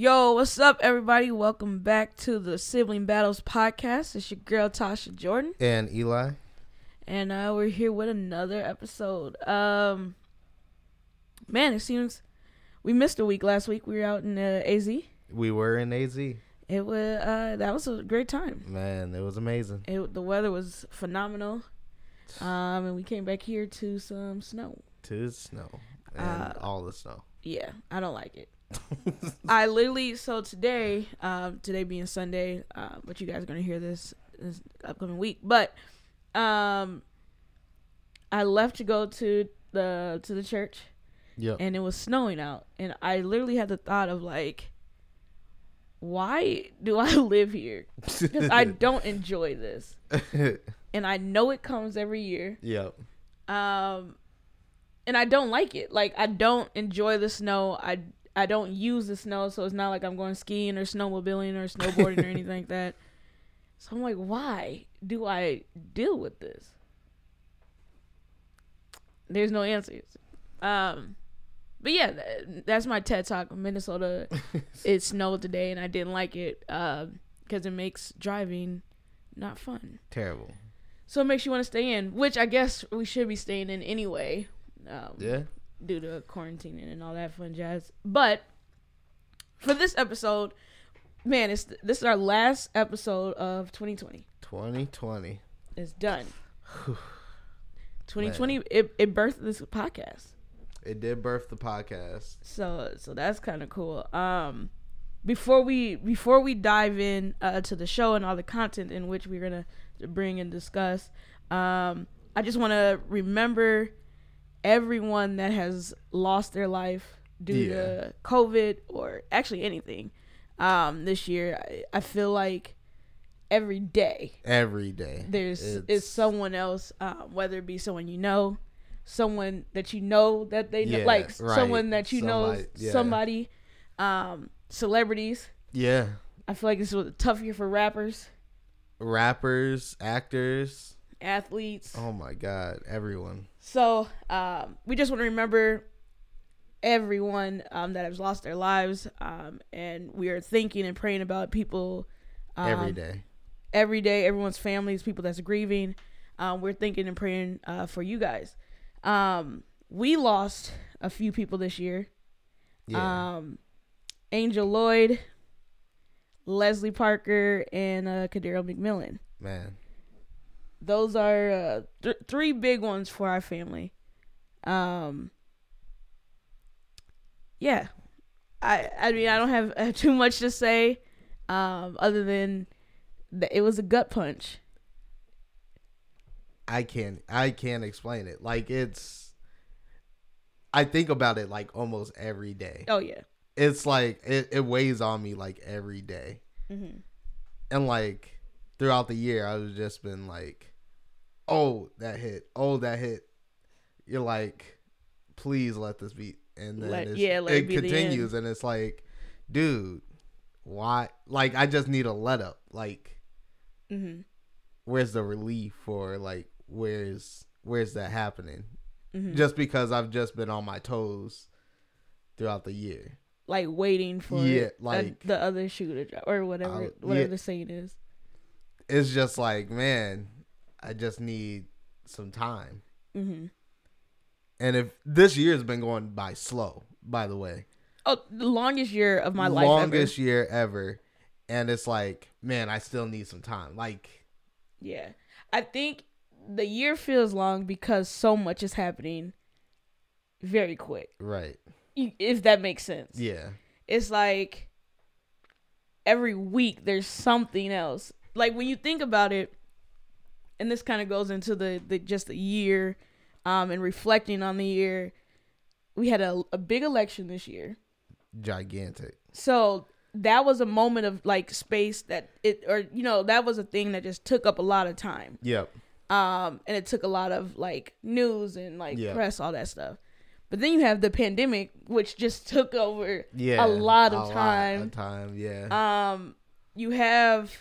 Yo, what's up, everybody? Welcome back to the Sibling Battles podcast. It's your girl Tasha Jordan, And Eli. and uh, we're here with another episode. Um, man, it seems we missed a week last week. We were out in uh, AZ. We were in AZ. It was uh, that was a great time. Man, it was amazing. It, the weather was phenomenal, um, and we came back here to some snow. To snow. And Uh, all the snow. Yeah, I don't like it. I literally so today, um, today being Sunday, uh, but you guys are gonna hear this this upcoming week. But um, I left to go to the to the church, Yep. and it was snowing out, and I literally had the thought of like, why do I live here? Because I don't enjoy this, and I know it comes every year. yep. Um, and I don't like it. Like I don't enjoy the snow. I I don't use the snow, so it's not like I'm going skiing or snowmobiling or snowboarding or anything like that. So I'm like, why do I deal with this? There's no answers. Um, but yeah, th- that's my TED talk. Minnesota, it snowed today, and I didn't like it because it makes driving not fun. Terrible. So it makes you want to stay in, which I guess we should be staying in anyway, um, Yeah. Due to quarantining and all that fun jazz. But for this episode, man, it's this is our last episode of 2020. 2020. It's done. 2020 it, it birthed this podcast. It did birth the podcast. So so that's kind of cool. Um before we before we dive in uh, to the show and all the content in which we're going to bring and discuss, um I just want to remember everyone that has lost their life due Yeah. to COVID or actually anything um this year. I, I feel like every day Every day. there's is It's- someone else, um, whether it be someone you know, someone that you know that they know, like right. someone that you know, Somebody- yeah. somebody, um, celebrities. Yeah. I feel like this was a tough year for rappers, Rappers, actors. athletes. Oh my God. Everyone. So um, we just want to remember everyone um, that has lost their lives, um, and we are thinking and praying about people um, Every day. every day, everyone's families, people that's grieving. Um, we're thinking and praying uh, for you guys. Um, we lost a few people this year. Yeah. Um, Angel Lloyd, Leslie Parker, and uh, Kadero McMillan. Man. Those are uh, th- three big ones for our family. Um, yeah, I I mean I don't have uh, too much to say, um, other than that it was a gut punch. I can't I can't explain it. Like it's I think about it like almost every day. Oh yeah. It's like it, it weighs on me like every day. Mm-hmm. and like throughout the year i've just been like oh that hit oh that hit you're like please let this be and then Let- it's, yeah, it it continues and it's like dude why like i just need a let up like Mm-hmm. where's the relief for like where's where's that happening Mm-hmm. just because i've just been on my toes throughout the year like waiting for Yeah, uh, like- the other shoe to drop or whatever I'll- whatever yeah. the saying is. it's just like man i just need some time Mm-hmm. And if this year has been going by slow, by the way, Oh, the longest year of my life longest year ever, and it's like, man, I still need some time. Like, Yeah, I think the year feels long because so much is happening very quick. right? If that makes sense. Yeah, It's like every week there's something else. Like when you think about it, and this kind of goes into the, the just the year, um, and reflecting on the year. We had a, a big election this year. gigantic. So that was a moment of like space that it or you know that was a thing that just took up a lot of time Yep. um and it took a lot of like news and like Yeah. press all that stuff but then you have the pandemic which just took over Yeah, a lot of a time of time. Yeah, um you have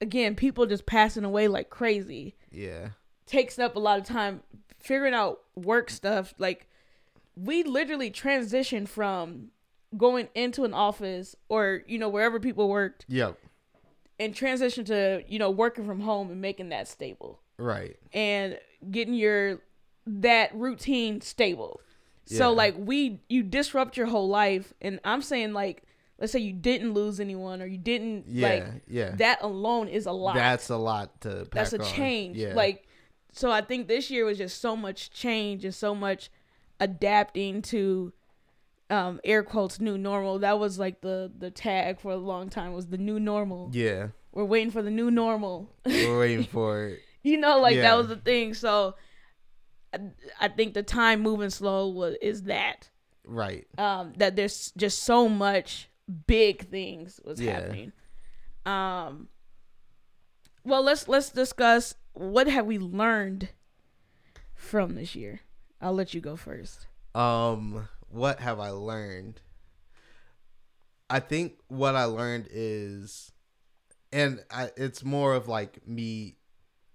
again people just passing away like crazy yeah, takes up a lot of time figuring out work stuff like we literally transitioned from going into an office or you know wherever people worked Yep. and transition to you know working from home and making that stable Right. and getting your that routine stable. So like we you disrupt your whole life and I'm saying like let's say you didn't lose anyone or you didn't Yeah. like yeah. that alone is a lot. That's a lot to. That's a on. change. Yeah. Like so I think this year was just so much change and so much adapting to um air quotes new normal. That was like the the tag for a long time was the new normal. Yeah. We're waiting for the new normal. We're waiting for it. you know like Yeah. that was the thing so I, I think the time moving slow was is that Right. um that there's just so much big things was Yeah. happening um well let's let's discuss what have we learned from this year i'll let you go first Um, what have I learned? I think what I learned is, and I, it's more of like me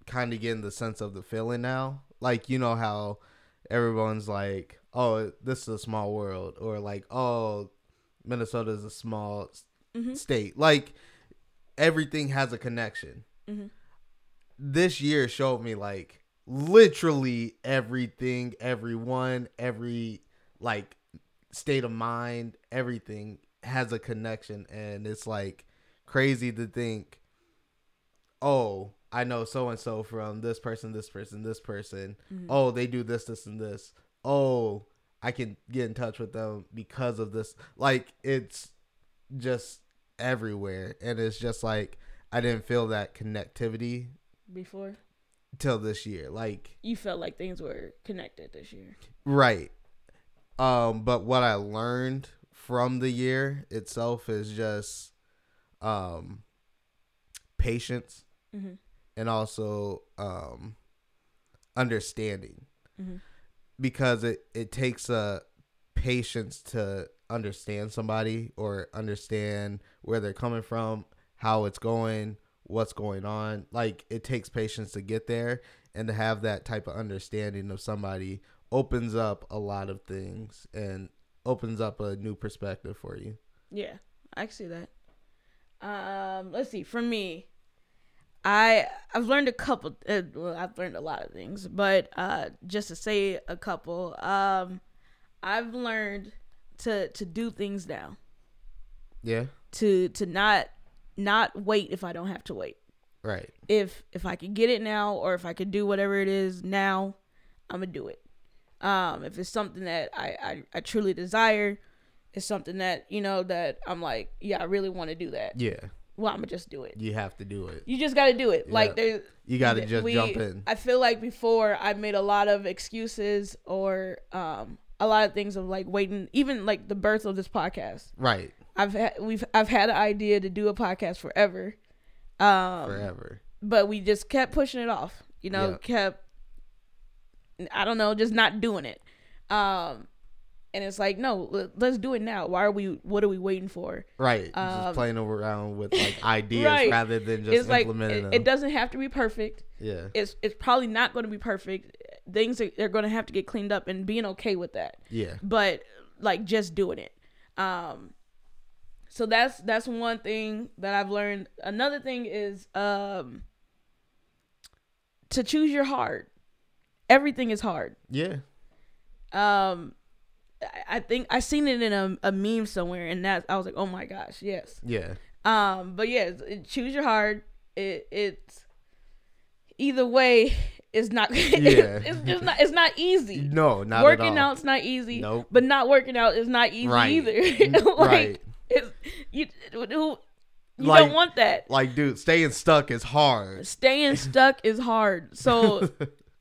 kind of getting the sense of the feeling now. Like, you know how everyone's like, oh, this is a small world, or like, oh, Minnesota is a small Mhm. state. Like, everything has a connection. Mhm. This year showed me like literally everything, everyone, every like state of mind, everything has a connection and it's like crazy to think oh, I know so and so from this person, this person, this person. Mhm. Oh, they do this this and this. Oh, I can get in touch with them because of this. Like it's just everywhere and it's just like I didn't feel that connectivity before till this year. Like you felt like things were connected this year Right. Um, but what I learned from the year itself is just um patience mm-hmm. and also um understanding. Mhm. Because it, it takes a patience to understand somebody or understand where they're coming from, how it's going, what's going on. Like it takes patience to get there and to have that type of understanding of somebody opens up a lot of things and opens up a new perspective for you. Yeah, I see that. Um, let's see. For me, I I've learned a couple. Uh, well, I've learned a lot of things, but uh, just to say a couple, um, I've learned to to do things now. Yeah. To to not not wait if I don't have to wait. Right. If if I could get it now, or if I could do whatever it is now, I'm gonna do it. Um, if it's something that I I, I truly desire, it's something that you know that I'm like, yeah, I really want to do that. Yeah. Well, I'm gonna just do it. You have to do it. You just got to do it. Yeah. Like there, You got to just we- jump in. I feel like before I made a lot of excuses or um a lot of things of like waiting. Even like the birth of this podcast. Right. I've had we've I've had an idea to do a podcast forever. Um, Forever. but we just kept pushing it off. You know, Yeah. kept I don't know, just not doing it. Um, and it's like, no, let's do it now. Why are we? What are we waiting for? Right. Um, just playing around with like ideas Right. rather than just it's like implementing it, them. it doesn't have to be perfect. yeah. It's it's probably not going to be perfect. Things are, they're going to have to get cleaned up and being okay with that. Yeah. But like just doing it. Um, so that's that's one thing that I've learned. Another thing is um to choose your hard. Everything is hard. Yeah. Um, I- think I seen it in a, a meme somewhere, and that I was like, oh my gosh, yes. Yeah. Um, but yeah, choose your heart. It it's either way. It's not. Yeah. it's just not. It's not easy. No, not working at all. out's not easy. Nope. But not working out is not easy Right. either. like right. it's you. who- You Like- don't want that. Like, dude, staying stuck is hard. Staying stuck is hard. So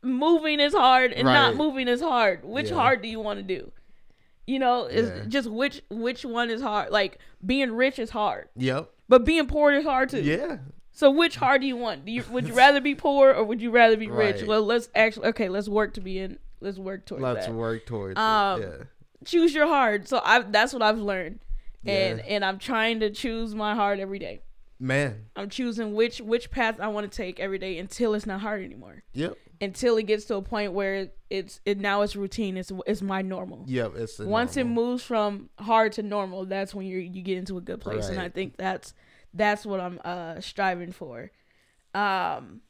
moving is hard and not moving is hard. Which Yeah. hard do you want to do? You know, it's Yeah. just which which one is hard. Like being rich is hard, Yep. but being poor is hard too. Yeah. So which hard do you want? Do you would you rather be poor or would you rather be rich? Right. Well, let's actually okay. Let's work to be in. Let's work towards Let's that. work towards Um, it. Yeah. Choose your hard. So I that's what I've learned, and Yeah. and I'm trying to choose my hard every day. Man. I'm choosing which which path I want to take every day until it's not hard anymore. Yep. Until it gets to a point where it's it now it's routine. It's it's my normal. Yep, it's Once it moves from hard to normal, that's when you you get into a good place, and I think that's that's what I'm uh striving for. Um,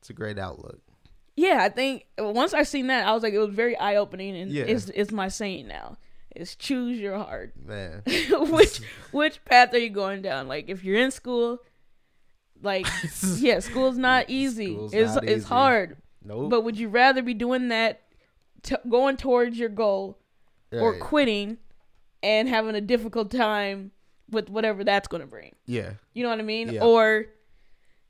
it's a great outlook. yeah, I think once I seen that, I was like, it was very eye opening, and Yeah. it's it's my saying now. Is choose your heart. Man. which which path are you going down? Like if you're in school, like yeah, school's not easy. School's it's not it's easy. hard. Nope. But would you rather be doing that, t- going towards your goal, or Right. quitting and having a difficult time with whatever that's going to bring? Yeah. You know what I mean? Yeah. Or,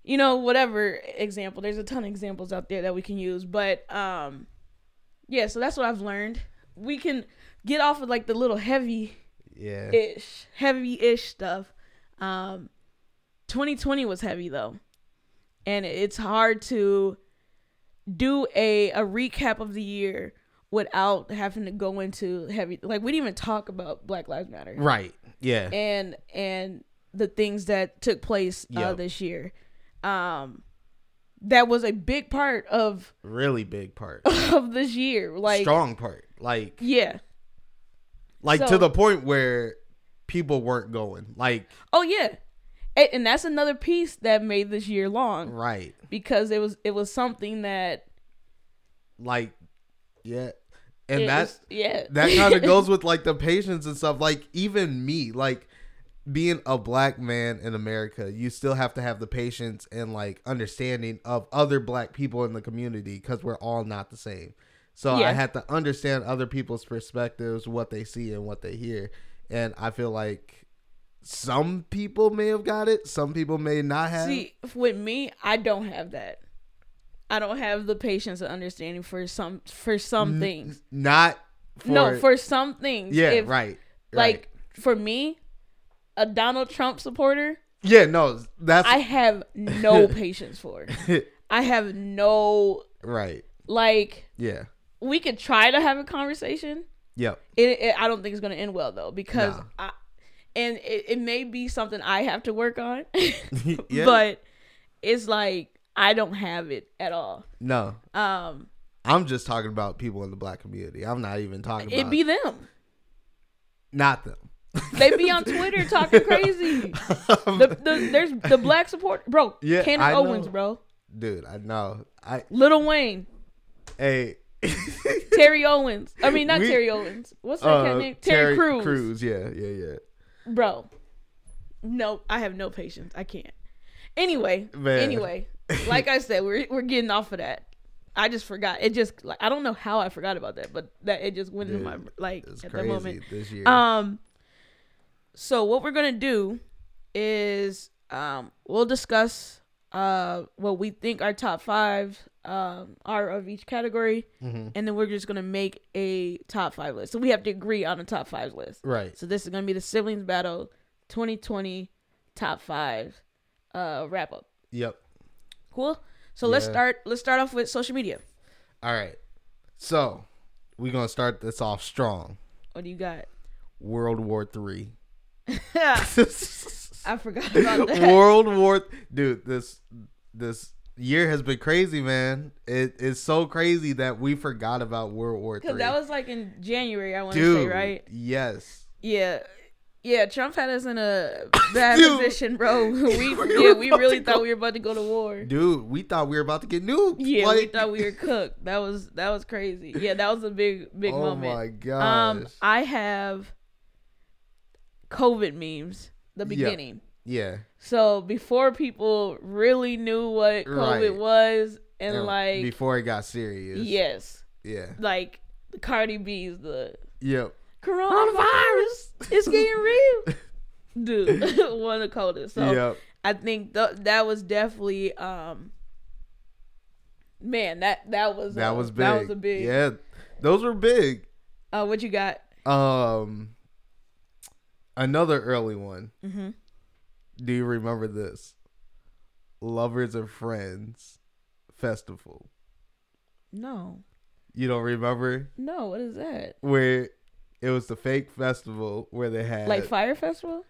you know, whatever example. There's a ton of examples out there that we can use. But um, yeah. So that's what I've learned. We can get off of like the little heavy Yeah. ish, heavy ish stuff. Um, 2020 was heavy though, and it's hard to do a a recap of the year without having to go into heavy. Like we didn't even talk about Black Lives Matter right. Yeah. and and the things that took place uh, this year. Um, that was a big part of really big part. of this year. Like Strong part. Like yeah. like So- to the point where people weren't going. Like Oh yeah. And, and that's another piece that made this year long. right. because it was it was something that Like yeah. And it that's was- yeah that kind of goes with like the patience and stuff. Like even me, like being a black man in America, you still have to have the patience and like understanding of other black people in the community because we're all not the same. So Yeah. I had to understand other people's perspectives, what they see and what they hear. And I feel like some people may have got it, some people may not have. see with me I don't have that I don't have the patience and understanding for some for some N- things Not for, no for some things yeah, If- right. like for me a Donald Trump supporter yeah, no, that's I have no patience for I have no right. like Yeah. we could try to have a conversation Yep. it, it I don't think it's gonna end well though because No. I and it, it may be something I have to work on, Yeah. but it's like I don't have it at all. No. Um, I'm just talking about people in the black community. I'm not even talking about it about be them. not them. They be on Twitter talking crazy. The, the there's the black support, bro. Yeah, Candace I know. Owens, bro. Dude, I know. I Lil Wayne, hey Terry Owens. I mean, not We- Terry Owens. What's that uh, name? Terry, Crews. Crews, yeah, yeah, yeah. Bro. No, I have no patience. I can't. Anyway, Man. anyway, like I said, we're we're getting off of that. I just forgot. It just like I don't know how I forgot about that, but that it just went into my like at the moment. this year. Um. So what we're gonna do is um we'll discuss uh what we think our top five um are of each category, Mhm. and then we're just gonna make a top five list. So we have to agree on a top five list. Right. So this is gonna be the siblings battle 2020 top five uh wrap up. Yep. Cool. So let's start. Let's start off with social media. All right. So we're gonna start this off strong. What do you got? World War Three. I forgot about that. World War, dude. This this year has been crazy, man. It is so crazy that we forgot about World War Three. Because that was like in January. I want to say right. Yes. Yeah. Yeah, Trump had us in a bad Dude. position, bro. We, were yeah, we really thought go- we were about to go to war. Dude, we thought we were about to get nuked. Yeah, we thought we were cooked. That was that was crazy. Yeah, that was a big big oh moment. my gosh. Um, I have COVID memes. The beginning. yeah. So before people really knew what COVID Right. was, and And like before it got serious. yes, Yeah. like the Cardi B's the Yep. coronavirus, it's getting real, dude. one of the coldest. So yep. I think th- that was definitely um. Man, that that was That uh, was big. That was a big. Yeah. Those were big. Uh, what you got? Um another early one. Mm-hmm. Do you remember this? Lovers and Friends Festival. No, You don't remember no. What is that? where it was the fake festival where they had Like Fire Festival?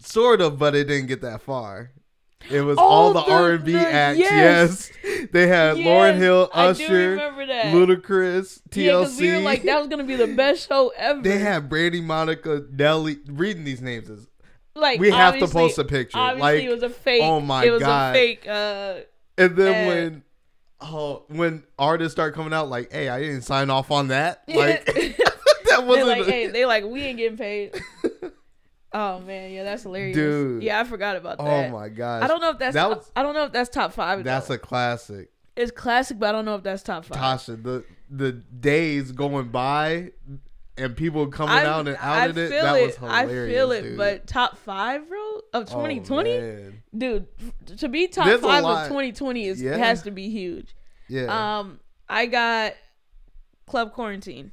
sort of, but it didn't get that far. It was Oh, all the the- R and B acts. yes. Yes. they had Lauryn Hill, Usher. Ludacris, Yeah, TLC. we were like, that was gonna be the best show ever. they had Brandy, Monica, Nelly. Reading these names is like we have to post a picture. Obviously, Like, it was a fake. oh my god. it was God. a fake. Uh, and then and- when oh when artists start coming out like, hey, I didn't sign off on that. Like that they're wasn't. like, a- hey, they like, we ain't getting paid. oh man, yeah, that's hilarious. Dude. yeah, I forgot about that. oh my god. I don't know if that's. That was- I don't know if that's top five. That's though. a classic. It's classic, but I don't know if that's top five. Tasha, the the days going by and people coming I, out and I out of it, that it. was I hilarious. feel it, dude. but top five, bro, of Oh, 2020, man. dude, to be top There's five of 2020 is Yeah. has to be huge. yeah. Um, I got Club Quarantine,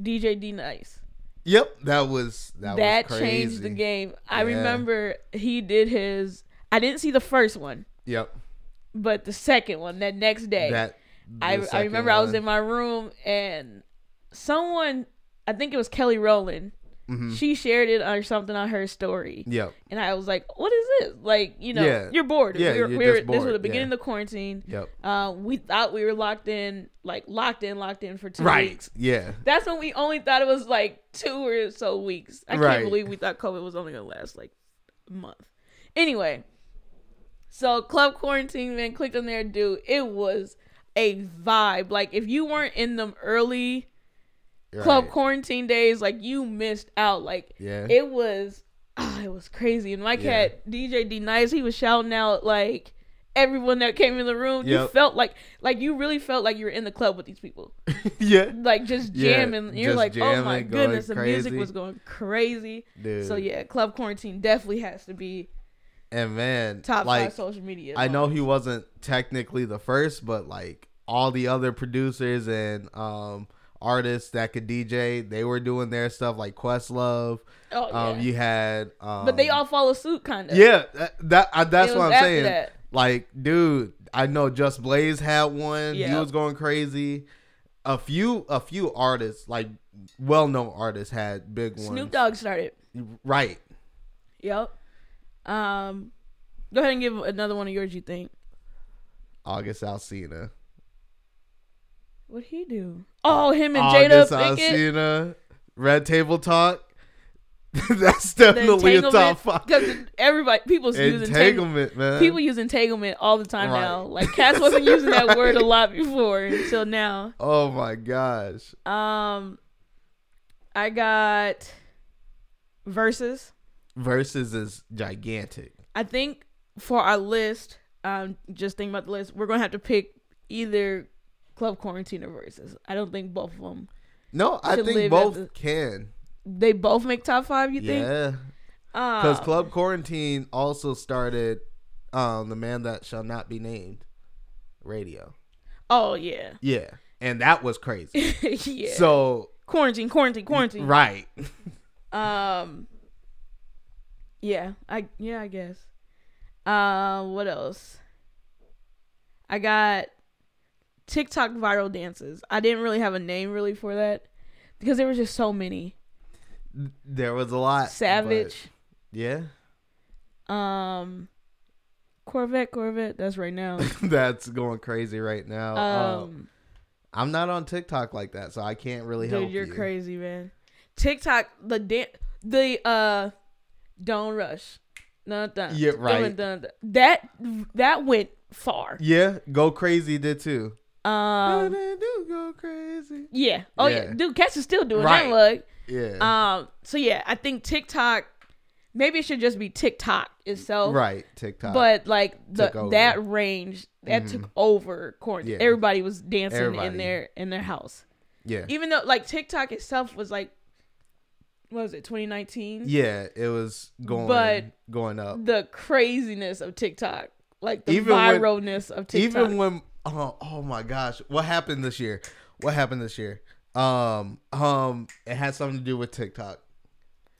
DJ D Nice. yep, that was that, That, was changed the game. I Yeah. remember he did his. I didn't see the first one, Yep. but the second one that next day. That I, I remember I was in my room and someone, I think it was Kelly Rowland, Mhm. she shared it or something on her story. Yep. And I was like, what is this? Like, you know, Yeah. you're bored. Yeah, we were, we were, just This was the beginning yeah. of the quarantine. Yep. Uh, we thought we were locked in, like locked in, locked in for two Right. weeks. Yeah. That's when we only thought it was like two or so weeks. I Right. can't believe we thought COVID was only gonna last like a month. Anyway, so Club Quarantine, man, clicked on there, dude. It was a vibe. Like if you weren't in them early Club Right. Quarantine days, like you missed out. Like Yeah. it was, ah, it was crazy. And Mike Yeah. DJ D Nice. He was shouting out like everyone that came in the room. You felt like, like you really felt like you were in the club with these people yeah. like just Yeah, jamming. You're just like, oh my jamming, going goodness, the music was going crazy. Dude. So yeah, Club Quarantine definitely has to be And man, top like five social media. I know he wasn't technically the first, but like all the other producers and um artists that could DJ, they were doing their stuff like Questlove. Oh yeah, Um you had um but they all follow suit, kind of. Yeah, that, that I, that's what I'm saying. that. Like, dude, I know Just Blaze had one. He was going crazy. A few a few artists, like well known artists had big ones. Snoop Dogg started. Right. Yep. Um, go ahead and give another one of yours. You think? August Alsina. What he do? Oh, him and Jada Pinkett. Red Table Talk. That's definitely a top five. Because everybody, people's using entanglement. Entanglement, man. People use entanglement all the time Right. now. Like Cass wasn't using that word a lot before until now. oh my gosh. Um, I got Verzuz. Verzuz is gigantic. I think for our list, um, just think about the list, we're gonna have to pick either Club Quarantine or Verzuz. I don't think both of them. No, I think both the- can. They both make top five. You think? Yeah. Because Club Quarantine also started um, The Man That Shall Not Be Named radio. Oh yeah, Yeah. And that was crazy. yeah. So, quarantine, quarantine, quarantine. right. Um. Yeah, I yeah I guess. Uh, what else? I got TikTok viral dances. I didn't really have a name really for that because there were just so many. There was a lot. Savage, yeah. um, Corvette, Corvette. That's right now. That's going crazy right now. Uh, Um, I'm not on TikTok like that, so I can't really dude, help you're you. crazy, man. TikTok, the dan- the uh, don't rush. Dun, dun, Yeah, dun, right. dun, dun. That that went far. Yeah, Go Crazy did too. Um, do go crazy. Yeah. Oh yeah, Yeah. dude, cats is still doing Right. that look. Yeah. Um. So yeah, I think TikTok. Maybe it should just be TikTok itself. right, TikTok. But like the that range that Mhm. took over quarantine. Yeah. Everybody was dancing Everybody. in their in their house. yeah. Even though like TikTok itself was like, what was it 2019? Yeah, it was going But- going up. The craziness of TikTok, like the Even when- viralness of TikTok. Even when oh, oh my gosh, what happened this year? What happened this year? Um um it had something to do with TikTok.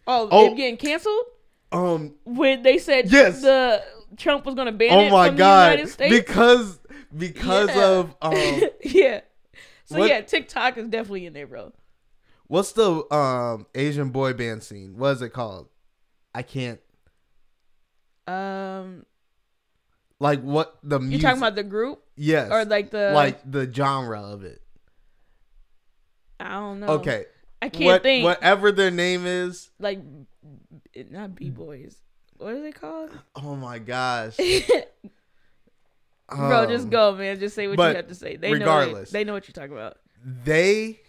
oh, oh. it getting canceled Um when they said Yes. the Trump was going to ban oh it my from god. the United States. Because because Yeah. of um yeah. So What- yeah, TikTok is definitely in there, bro. what's the um Asian boy band scene? What is it called? I can't Um, Like what the You talking about the group yes, or like the like the genre of it. I don't know. Okay, I can't what think. whatever their name is. Like not b boys. What is it called? Oh my gosh, Bro, just Um, go, man. Just say what you have to say. They regardless. know. It. They know what you're talking about. They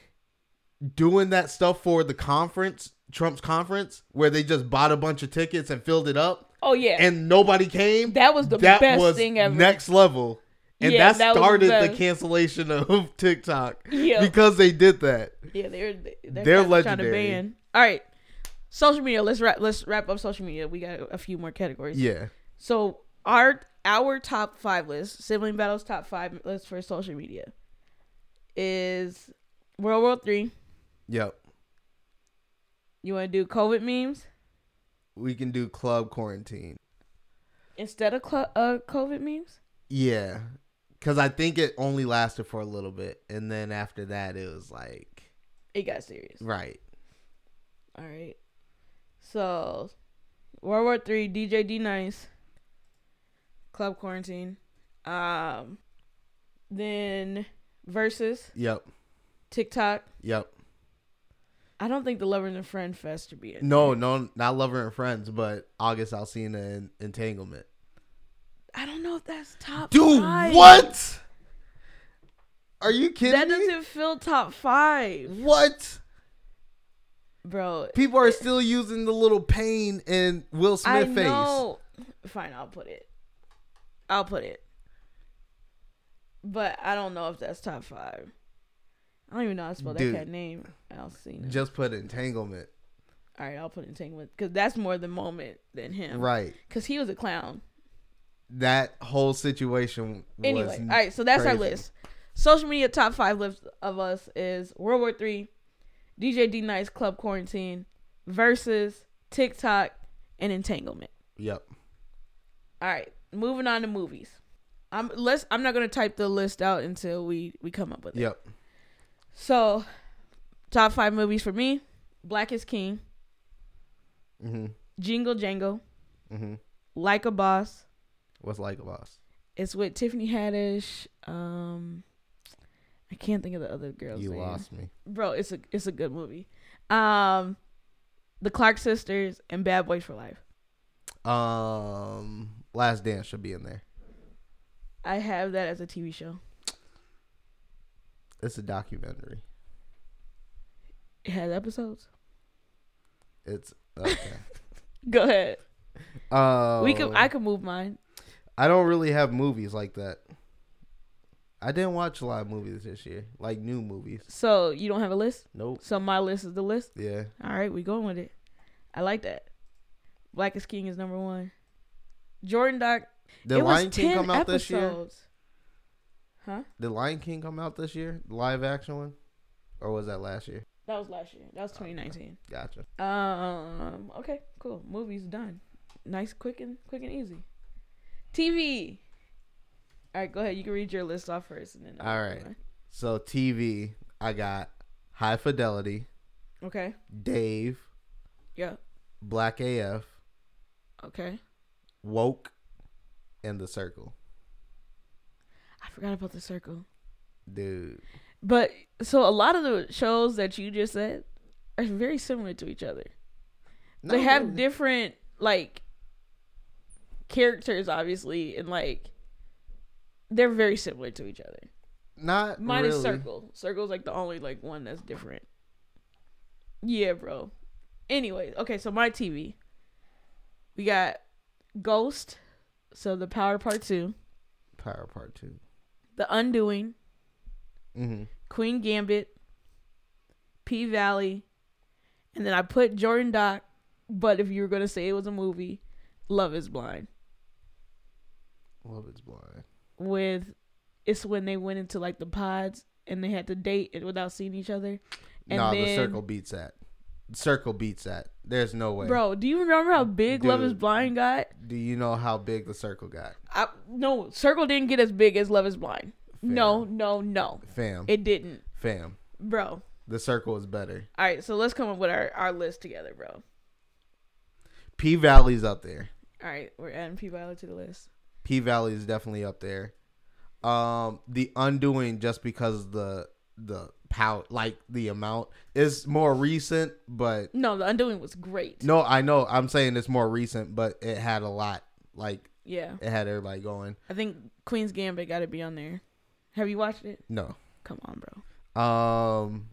doing that stuff for the conference, Trump's conference, where they just bought a bunch of tickets and filled it up, Oh yeah, and nobody came. that was the that best was thing ever. next level. And Yeah, that that was the started the, cancellation of TikTok Yeah. because they did that. Yeah, they're They're they're, they're trying to legendary. ban. All right, social media. Let's wrap. Let's wrap up social media. We got a few more categories. Yeah. So our our top five list, sibling battles top five list for social media, is World War Three. Yep. You want to do COVID memes We can do club quarantine. instead of cl- uh, COVID memes? Yeah. Cause I think it only lasted for a little bit. And then after that it was like It got serious. right. All right. So, World War Three, DJ D Nice, Club Quarantine, um, then Verzuz Yep. TikTok. Yep. I don't think the Lover and the Friend Fest should be in. No, no, not lover and friends, but August Alsina and entanglement. I don't know if that's top. Dude, five. what? Are you kidding That me? doesn't feel top five, What? bro. People are still using the little pain in Will I Smith face. know. Fine, I'll put it. I'll put it. But I don't know if that's top five. I don't even know how to spell Dude. that cat name. Alsina. Just put entanglement. All right, I'll put entanglement because that's more the moment than him. Right. Because he was a clown. That whole situation was Anyway, all right, so that's our list. Social media top five list of us is World War Three, DJ D Nice Club Quarantine, Verzuz TikTok and entanglement. Yep. All right, moving on to movies. I'm let's. I'm not gonna type the list out until we we come up with it. Yep. So, top five movies for me: Black is King, Mhm. Jingle Jangle, Mhm. Like a Boss. What's like a boss? It's with Tiffany Haddish. Um, I can't think of the other girl's You name. lost me. Bro, it's a it's a good movie. Um, the Clark sisters and Bad Boys for Life. Um, Last Dance should be in there. I have that as a TV show. It's a documentary. It has episodes. It's okay. Go ahead. um, we could I could move mine. I don't really have movies like that. I didn't watch a lot of movies this year, like new movies. So you don't have a list. Nope. So my list is the list. Yeah. All right, we going with it. I like that. Black is King is number one. Jordan Doc. Did it Lion was King 10 come out this year? Huh? Did Lion King come out this year? The live action one, or was that last year? That was last year. That was 2019. Gotcha. Um. Okay. Cool. Movies done. Nice, quick and quick and easy. TV. All right. Go ahead. You can read your list off first, and then. I'll All right. So TV, I got High Fidelity, Okay. Dave, Yeah. Black AF, Okay. Woke, and The Circle. Forgot about the circle. Dude, But so a lot of the shows that you just said are very similar to each other. they have really. different like characters, obviously, and like they're very similar to each other. not Minus really. Circle. Circle's like the only like one that's different. Yeah, bro. Anyway, okay, so my TV. We got Ghost, so the Power Part Two, Power Part Two. The Undoing, Mm-hmm. Queen Gambit, P Valley, and then I put Jordan Doc. But if you were gonna say it was a movie, Love Is Blind. Love is blind. With it's when they went into like the pods and they had to date it without seeing each other. And no, the circle beats that. Circle beats that. There's no way. Bro, do you remember how big Love Is Blind got? Do you know how big the circle got? I, no, Circle didn't get as big as Love Is Blind. No, no, no, Fam. it didn't, fam. bro. The circle is better. All right, so let's come up with our, our list together, bro. P Valley's up there. All right, we're adding P Valley to the list. P Valley is definitely up there. Um, the Undoing just because the the power like the amount is more recent, but No, the Undoing was great. no, I know I'm saying it's more recent, but it had a lot like Yeah, it had everybody going. I think Queen's Gambit got to be on there. Have you watched it? No, Come on, bro. um,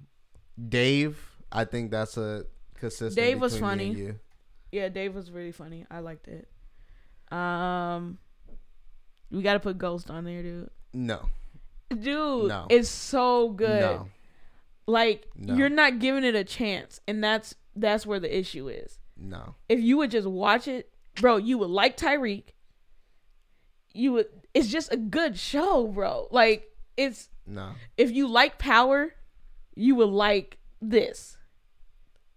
Dave, I think that's a consistent. Dave was funny. Yeah, Dave was really funny. I liked it. Um, we got to put Ghost on there, dude. No, Dude, No. it's so good. no, Like No. you're not giving it a chance, and that's that's where the issue is. no. If you would just watch it, bro, you would like Tariq. You would. It's just a good show, bro. Like it's No. if you like Power, you would like this.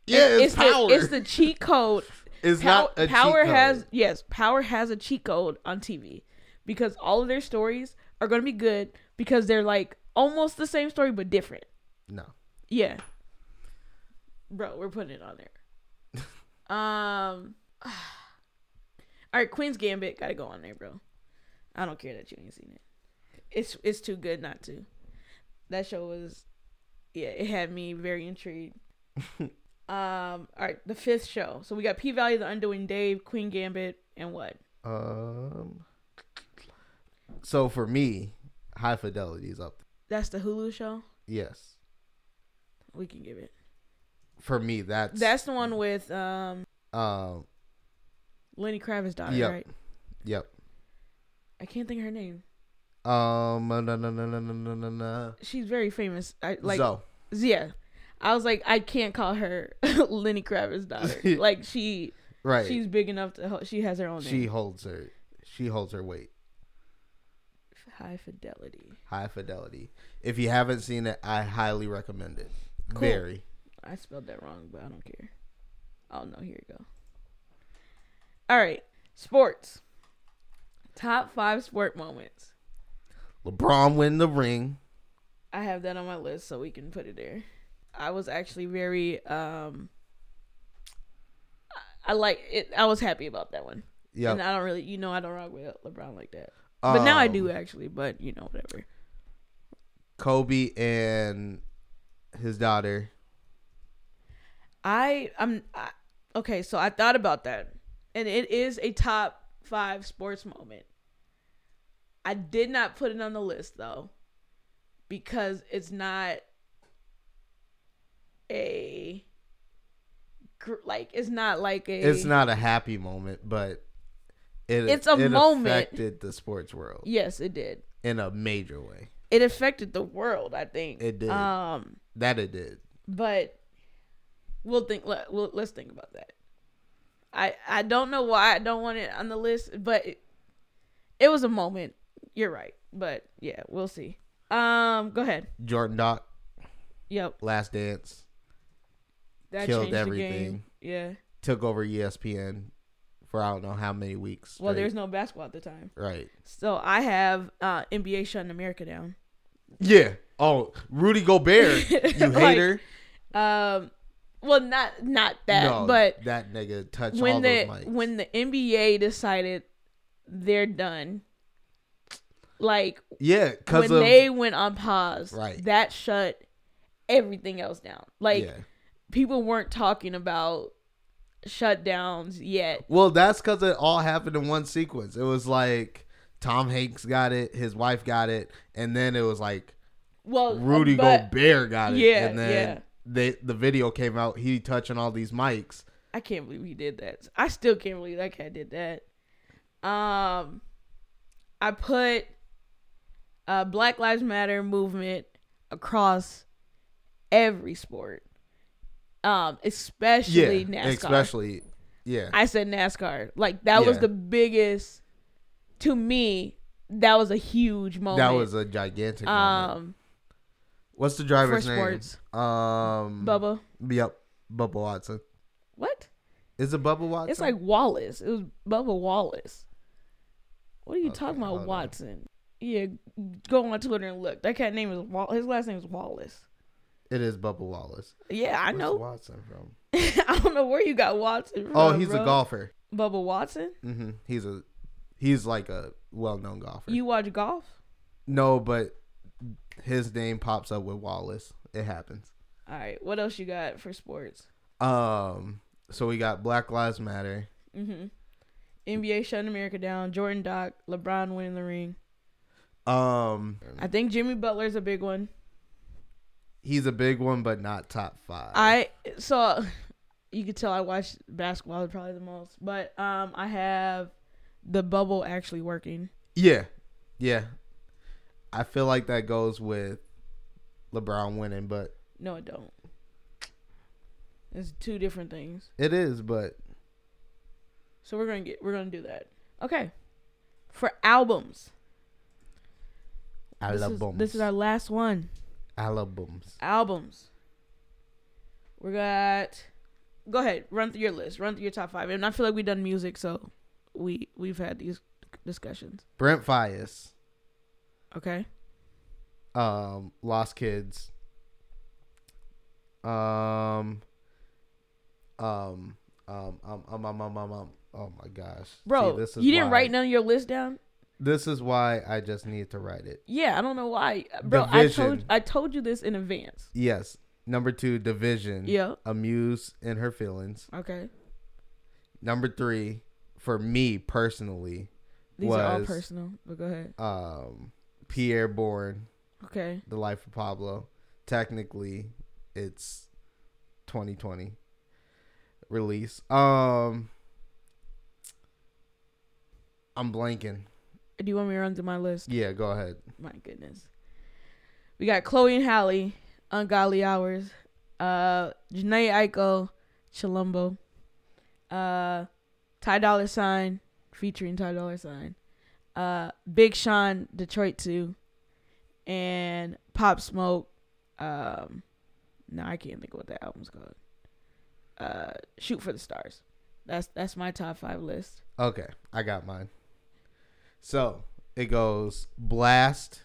Yeah, it's, power. The, it's the cheat code. It's Pow- not a cheat Power has yes, Power has a cheat code on TV because all of their stories are going to be good because they're like almost the same story but different. no. Yeah. Bro, we're putting it on there. um All right, Queen's Gambit got to go on there, bro. I don't care that you ain't seen it. It's it's too good not to. That show was yeah, it had me very intrigued. um all right, the fifth show. So we got P Valley, The Undoing Dave, Queen Gambit, and what? Um. So for me, High Fidelity is up. That's the Hulu show. Yes. We can give it. For me, that's that's the one with um um Lenny Kravitz daughter, yep. right? Yep. I can't think of her name. Um, no, no, no, no, no, no, no. no. She's very famous. I like. Zoe. Yeah, I was like, I can't call her Lenny Kravitz daughter. like she, right? She's big enough to. She has her own. She holds her. She holds her weight. High fidelity. High Fidelity. If you haven't seen it, I highly recommend it. Cool. Very. I spelled that wrong, but I don't care. Oh no, here you go. All right, sports. Top five sport moments. LeBron win the ring. I have that on my list, so we can put it there. I was actually very um. I- I like it. I was happy about that one. Yeah. And I don't really, you know, I don't rock with LeBron like that. But now I Um, do actually. But you know, whatever. Kobe and his daughter. I I'm I, okay. So I thought about that, and it is a top five sports moment. I did not put it on the list though, because it's not a like it's not like a It's not a happy moment, but it It's a it moment. affected the sports world. Yes it did. In a major way. it affected the world I think. It did. um That it did. but we'll think let, we'll, let's think about that. I i don't know why i don't want it on the list but it, it was a moment. You're right. But yeah we'll see. Um go ahead. Jordan Doc, yep. Last Dance, that Killed everything. yeah. Took over ESPN for I don't know how many weeks. well there's no basketball at the time right. so i have uh nba shutting america down Yeah. Oh, Rudy Gobert, you Like, hater. um well not not that no, but that nigga touched all when those the mics. when the nba decided they're done like yeah, because when of they went on pause, Right. that shut everything else down. Like yeah. people weren't talking about shutdowns yet. Well, that's because it all happened in one sequence. It was like Tom Hanks got it, his wife got it, and then it was like Well, Rudy but Gobert got it, Yeah, and then yeah. they the video came out. He touching all these mics. I can't believe he did that. I still can't believe that cat did that. Um, I put uh Black Lives Matter movement across every sport. Um, especially yeah, NASCAR. especially yeah. I said NASCAR. Like that was the biggest to me. That was a huge moment. that was a gigantic moment. um What's the for driver's name? sports. Um, Bubba. Yep, Bubba Watson. What? Is it Bubba Watson? It's like Wallace. It was Bubba Wallace. What are you Okay, talking about, on. Watson? Yeah, go on Twitter and look. That cat name is Wall. His last name is Wallace. It is Bubba Wallace. Yeah, I Where's know. Watson from. I don't know where you got Watson. From, Oh, he's bro. a golfer. Bubba Watson. Mm-hmm. He's a He's like a well-known golfer. You watch golf? no, but his name pops up with Wallace. It happens. All right. What else you got for sports? Um. So we got Black Lives Matter. Mm-hmm. NBA shutting America down. Jordan Doc. LeBron winning the ring. Um. I think Jimmy Butler's a big one. He's a big one, but not top five. I saw. You could tell I watched basketball probably the most, but um, I have the bubble actually working. Yeah, yeah. I feel like that goes with LeBron winning, but No, it don't. It's two different things. it is. But So we're gonna get we're gonna do that. Okay. For albums. This is, this is our last one. Albums. Albums. We got. Go ahead, run through your list. Run through your top five. And I feel like we've done music, so we we've had these discussions. Brent Fias. Okay. Um, Lost Kids. Um. Um. Um. Um. Um. Um. Um. um, um oh my gosh, bro! See, you didn't why. write none of your list down. This is why I just need to write it. Yeah, I don't know why. Bro, I told I told you this in advance. Yes, number two, Division. Yeah. Amuse in her feelings. Okay. Number three, for me personally, These are all personal, but go ahead. um, Pierre Bourne, Okay. The Life of Pablo. Technically, it's 2020 release. Um, I'm blanking. Do you want me to run through my list? Yeah, go ahead. My goodness. We got Chloe and Halle, Ungodly Hours, uh, Jhené Aiko, Chilombo, uh, Ty Dolla Sign, featuring Ty Dolla Sign, uh, Big Sean, Detroit 2, and Pop Smoke, um, no, I can't think of what that album's called. Uh, Shoot for the Stars. That's that's my top five list. Okay, I got mine. So it goes Blast,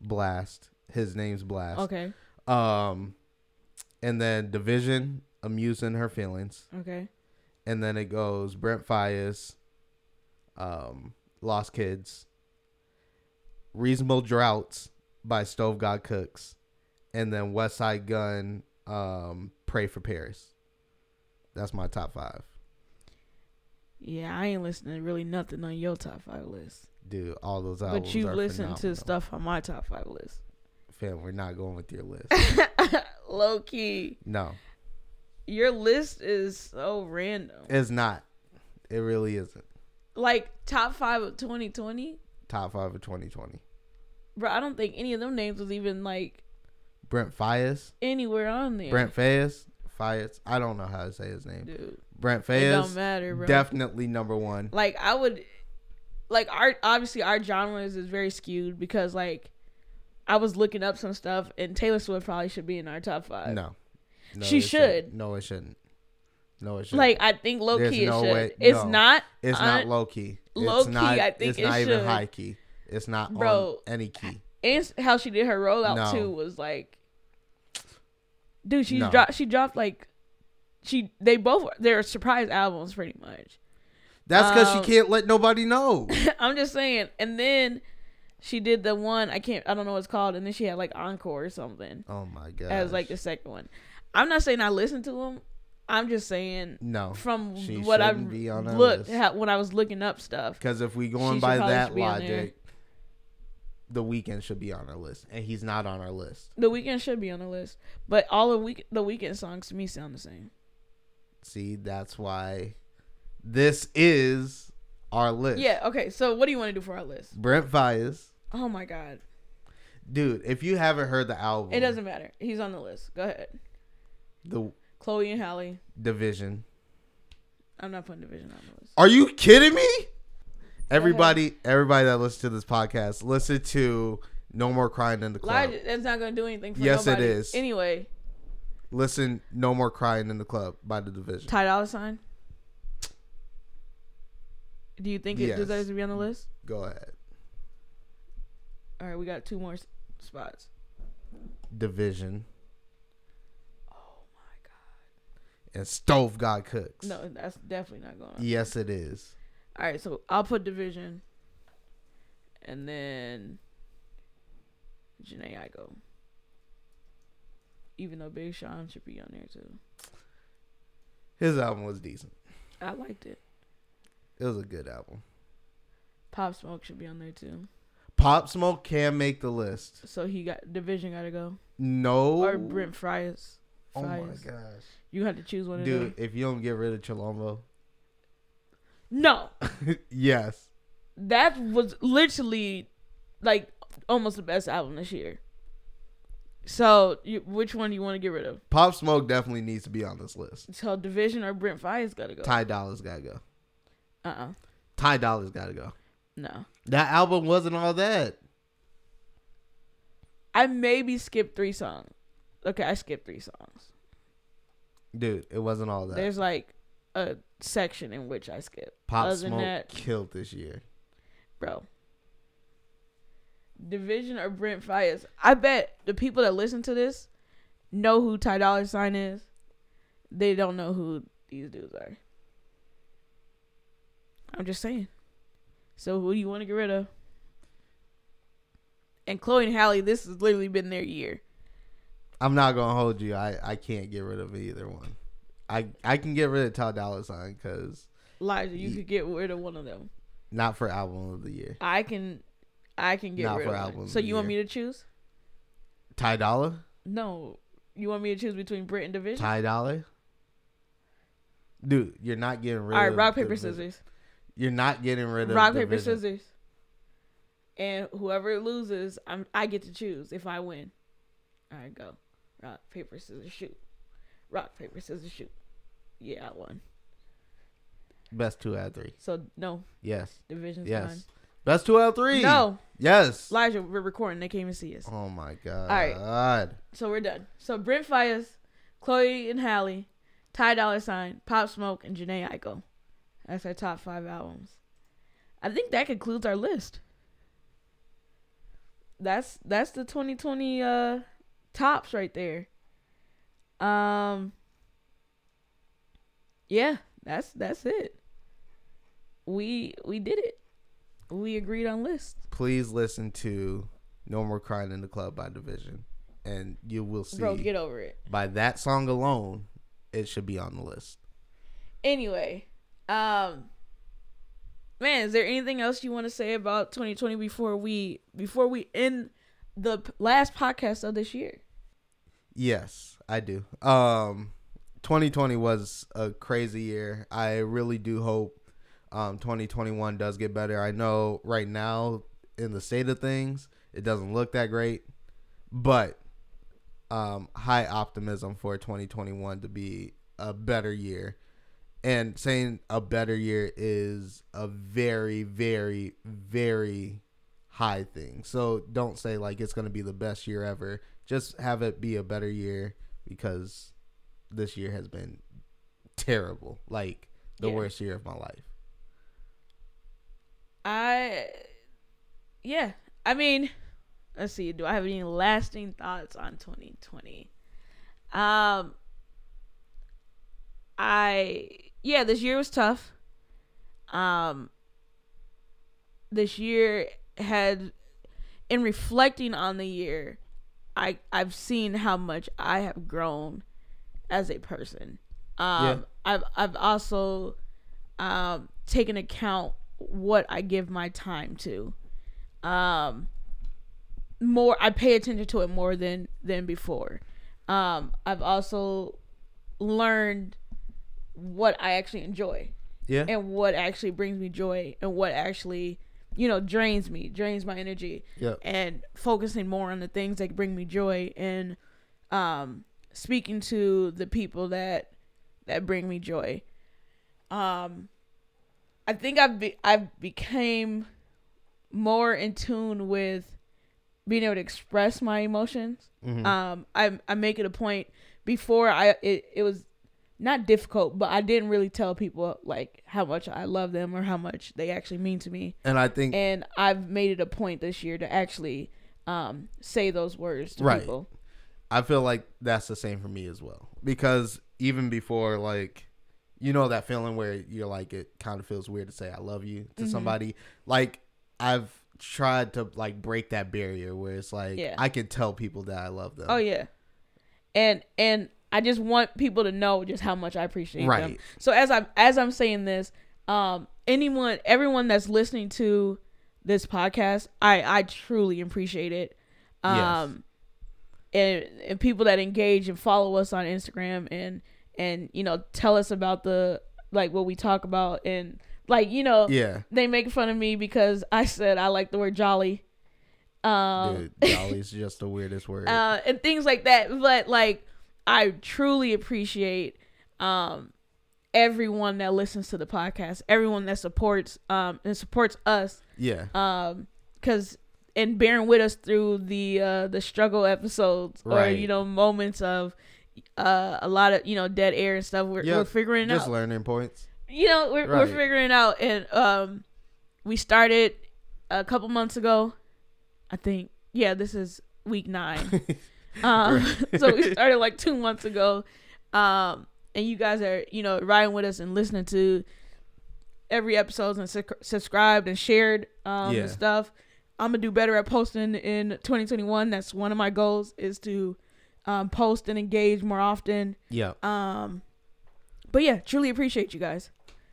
Blast. His name's Blast. Okay, Um, and then Division, amusing her feelings, okay, and then it goes Brent Fias, um, Lost Kids, Reasonable Droughts by Stove God Cooks, and then Westside Gunn, um, Pray for Paris. That's my top five, yeah. I ain't listening to really nothing on your top five list. dude. All those albums. But you are listen to stuff on my top five list. Fam, we're not going with your list. Low key. no, Your list is so random. it's not. It really isn't. Like top five of 2020? Top five of 2020. Bro, I don't think any of them names was even like Brent Fias. anywhere on there. Brent Faiyaz. Fias. I don't know how to say his name. Dude. Brent It don't matter, bro. Definitely number one. like I would like our obviously our genres is very skewed because like I was looking up some stuff and Taylor Swift probably should be in our top five. No. no She should. No, it shouldn't. No, it shouldn't. Like I think low There's key no it should. way- It's no. not. it's not low key. low it's key, Not, I think it's it not even should. high key. It's not Bro. on any key. and how she did her rollout No. too was like, dude, she dropped. She dropped like, she they both they're surprise albums pretty much. That's because Um, she can't let nobody know. I'm just saying, and then she did the one I can't I don't know what it's called, and then she had like encore or something Oh my god. as like the second one. I'm not saying I listened to them. I'm just saying no. from what I shouldn't be on our looked ha- when I was looking up stuff. Because if we going by that should be on there. logic, the Weeknd should be on our list, and he's not on our list. The Weeknd should be on the list, but all the week the Weeknd songs to me sound the same. See, that's why this is our list. Yeah. Okay. So what do you want to do for our list? Brent Fias. Oh my god. Dude, if you haven't heard the album, It doesn't matter. He's on the list. Go ahead. the Chloe and Halle. division. I'm not putting Division on the list. Are you kidding me? Everybody, everybody that listens to this podcast, listen to "No More Crying in the Club." Elijah, that's not going to do anything for Yes, it nobody. is. Anyway, Listen, "No More Crying in the Club" by the Division. Ty Dolla Sign. Do you think it Yes. deserves to be on the list? Go ahead. All right, we got two more s- spots. Division Oh my god. and Stove God Cooks. No, that's definitely not going on. Yes, it is. All right, so I'll put division, and then Jhené Aiko. Even though Big Sean should be on there too. His album was decent. I liked it. It was a good album. Pop Smoke should be on there too. Pop Smoke can make the list. So he got division got to go. No. Or Brent Fries. Oh my gosh. You had to choose one of Dude, them. if you don't get rid of Chilombo. No, yes. that was literally like almost the best album this year. So, you, which one do you want to get rid of? Pop Smoke definitely needs to be on this list. So, Division or Brent Fires got to go. Ty Dolla's gotta go. Uh uh Ty Dolla's gotta go. No. That album wasn't all that. I maybe skipped three songs. Okay, I skipped three songs. Dude, it wasn't all that. There's like a section in which I skip. Pop other Smoke that- killed this year. Bro. Division or Brent Fires. I bet the people that listen to this know who Ty Dolla Sign is. They don't know who these dudes are. I'm just saying. So who do you want to get rid of? And Chloe and Halle, this has literally been their year. I'm not gonna hold you. I, I can't get rid of either one. I I can get rid of Ty Dolla Sign because Elijah, you Ye- could get rid of one of them. not for album of the year. I can, I can get Not rid for of album one. of So the you want me to choose? Ty Dolla, No, you want me to choose between Brit and Division? Ty Dolla. Dude, you're not getting rid of All right, of rock paper the- scissors. You're not getting rid of Rock paper Division. scissors. And whoever loses, I'm I get to choose if I win. All right, go. Rock paper scissors shoot. Rock paper scissors shoot. Yeah, I won. Best two out of three. So no Yes. division's Yes. Best two out of three. No, Yes. Elijah, we're recording. They can't even see us. Oh my god. right. So we're done. So Brent Fires, Chloe and Halle, Ty Dolla Sign, Pop Smoke, and Jhené Aiko. That's our top five albums. I think that concludes our list. That's that's the 2020 uh tops right there. Um Yeah, that's that's it. We we did it. We agreed on list. Please listen to No More Crying in the Club by Division. And you will see Bro, get over it. by that song alone, it should be on the list. Anyway, um man, is there anything else you want to say about 2020 before we before we end the p- last podcast of this year? Yes, I do. Um 2020 was a crazy year. I really do hope um 2021 does get better. I know right now in the state of things, it doesn't look that great, but um high optimism for 2021 to be a better year. And saying a better year is a very very very high thing. So don't say like it's going to be the best year ever. Just have it be a better year because this year has been terrible. Like the Yeah. worst year of my life. I yeah, I mean, let's see, do I have any lasting thoughts on 2020? Um I yeah, this year was tough. Um this year had in reflecting on the year, I I've seen how much I have grown as a person. Um Yeah. I've I've also um taken account what I give my time to. Um more I pay attention to it more than than before. Um I've also learned what I actually enjoy Yeah. and what actually brings me joy and what actually you know drains me drains my energy Yeah. and focusing more on the things that bring me joy and um speaking to the people that that bring me joy um i think i've be, i've became more in tune with being able to express my emotions Mhm. um i i make it a point before i it, it was not difficult but i didn't really tell people like how much i love them or how much they actually mean to me and I think and i've made it a point this year to actually um say those words to Right. people I feel like that's the same for me as well. Because even before like you know that feeling where you're like it kind of feels weird to say I love you to Mhm. somebody. Like I've tried to like break that barrier where it's like Yeah. I can tell people that I love them. Oh yeah, and and I just want people to know just how much I appreciate them. Right. So as I'm as I'm saying this, um, anyone, everyone that's listening to this podcast, I I truly appreciate it. Um, and and people that engage and follow us on Instagram and and you know tell us about the like what we talk about and like you know Yeah. they make fun of me because I said I like the word jolly. Um, Dude, jolly's just the weirdest word. uh, and things like that. But like, I truly appreciate um everyone that listens to the podcast, everyone that supports um and supports us yeah. um because and bearing with us through the uh the struggle episodes or you know moments of uh a lot of you know dead air and stuff. We're, we're figuring Just out. Just learning points. You know, we're we're figuring out, and um, we started a couple months ago. I think, yeah, this is week nine. Um, so we started like two months ago. Um, and you guys are, you know, riding with us and listening to every episode and su- subscribed and shared um Yeah. and stuff. I'm gonna do better at posting in 2021. That's one of my goals is to um, post and engage more often. yeah. Um, but yeah, truly appreciate you guys.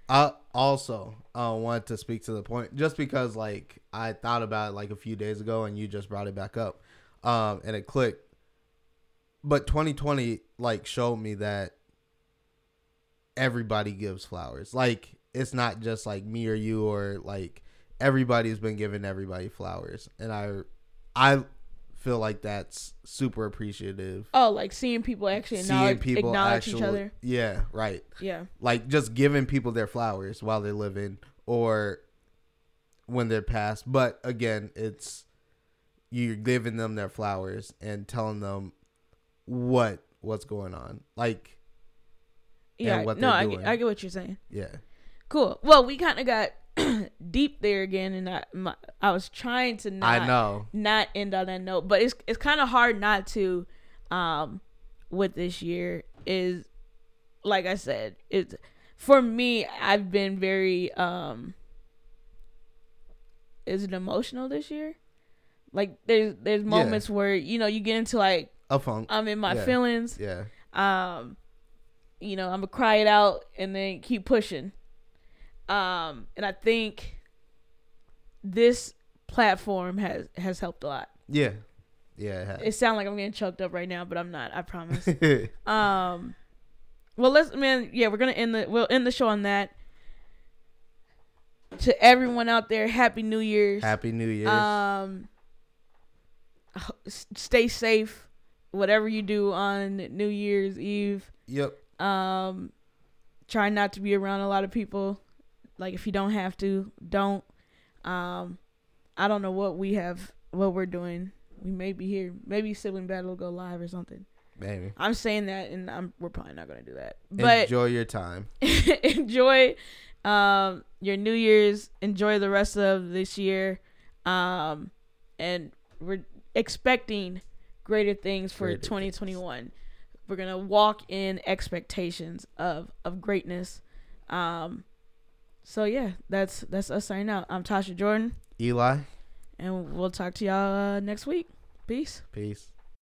I also uh, want to speak to the point just because like I thought about it like a few days ago and you just brought it back up, um, and it clicked. But 2020 like showed me that everybody gives flowers. Like it's not just like me or you or like everybody's been giving everybody flowers, and I, I feel like that's super appreciative. Oh, like seeing people actually acknowledge, acknowledge each other. Yeah, right Yeah. like just giving people their flowers while they're living or when they're passed. But again, it's you're giving them their flowers and telling them what what's going on. Like, Yeah. what no, I, get- I get what you're saying. yeah, Cool. Well, we kind of got deep there again, and I my, I was trying to not I know. not end on that note, but it's it's kind of hard not to. Um, with this year is, like I said, it's for me. I've been very um. Is it emotional this year? Like there's there's moments where you know you get into like A funk. I'm in my Yeah. feelings. yeah, Um, you know I'm gonna cry it out and then keep pushing. Um, and I think this platform has has helped a lot. yeah, yeah. It sounds like I'm getting choked up right now, but I'm not. I promise. Um, well, let's man. Yeah, we're gonna end the we'll end the show on that. To everyone out there, Happy New Year's. Happy New Year's. Um, stay safe, whatever you do on New Year's Eve. yep. Um, try not to be around a lot of people. Like if you don't have to, don't. Um, I don't know what we have, what we're doing. We may be here. Maybe sibling battle will go live or something. Maybe. I'm saying that, and I'm we're probably not gonna do that. But Enjoy your time. enjoy um your New Year's. Enjoy the rest of this year. Um, and we're expecting greater things for Greater 2021. We're gonna walk in expectations of of greatness. Um, so yeah, that's that's us signing out. I'm Tasha Jordan, Eli. and we'll talk to y'all uh, next week. Peace. Peace.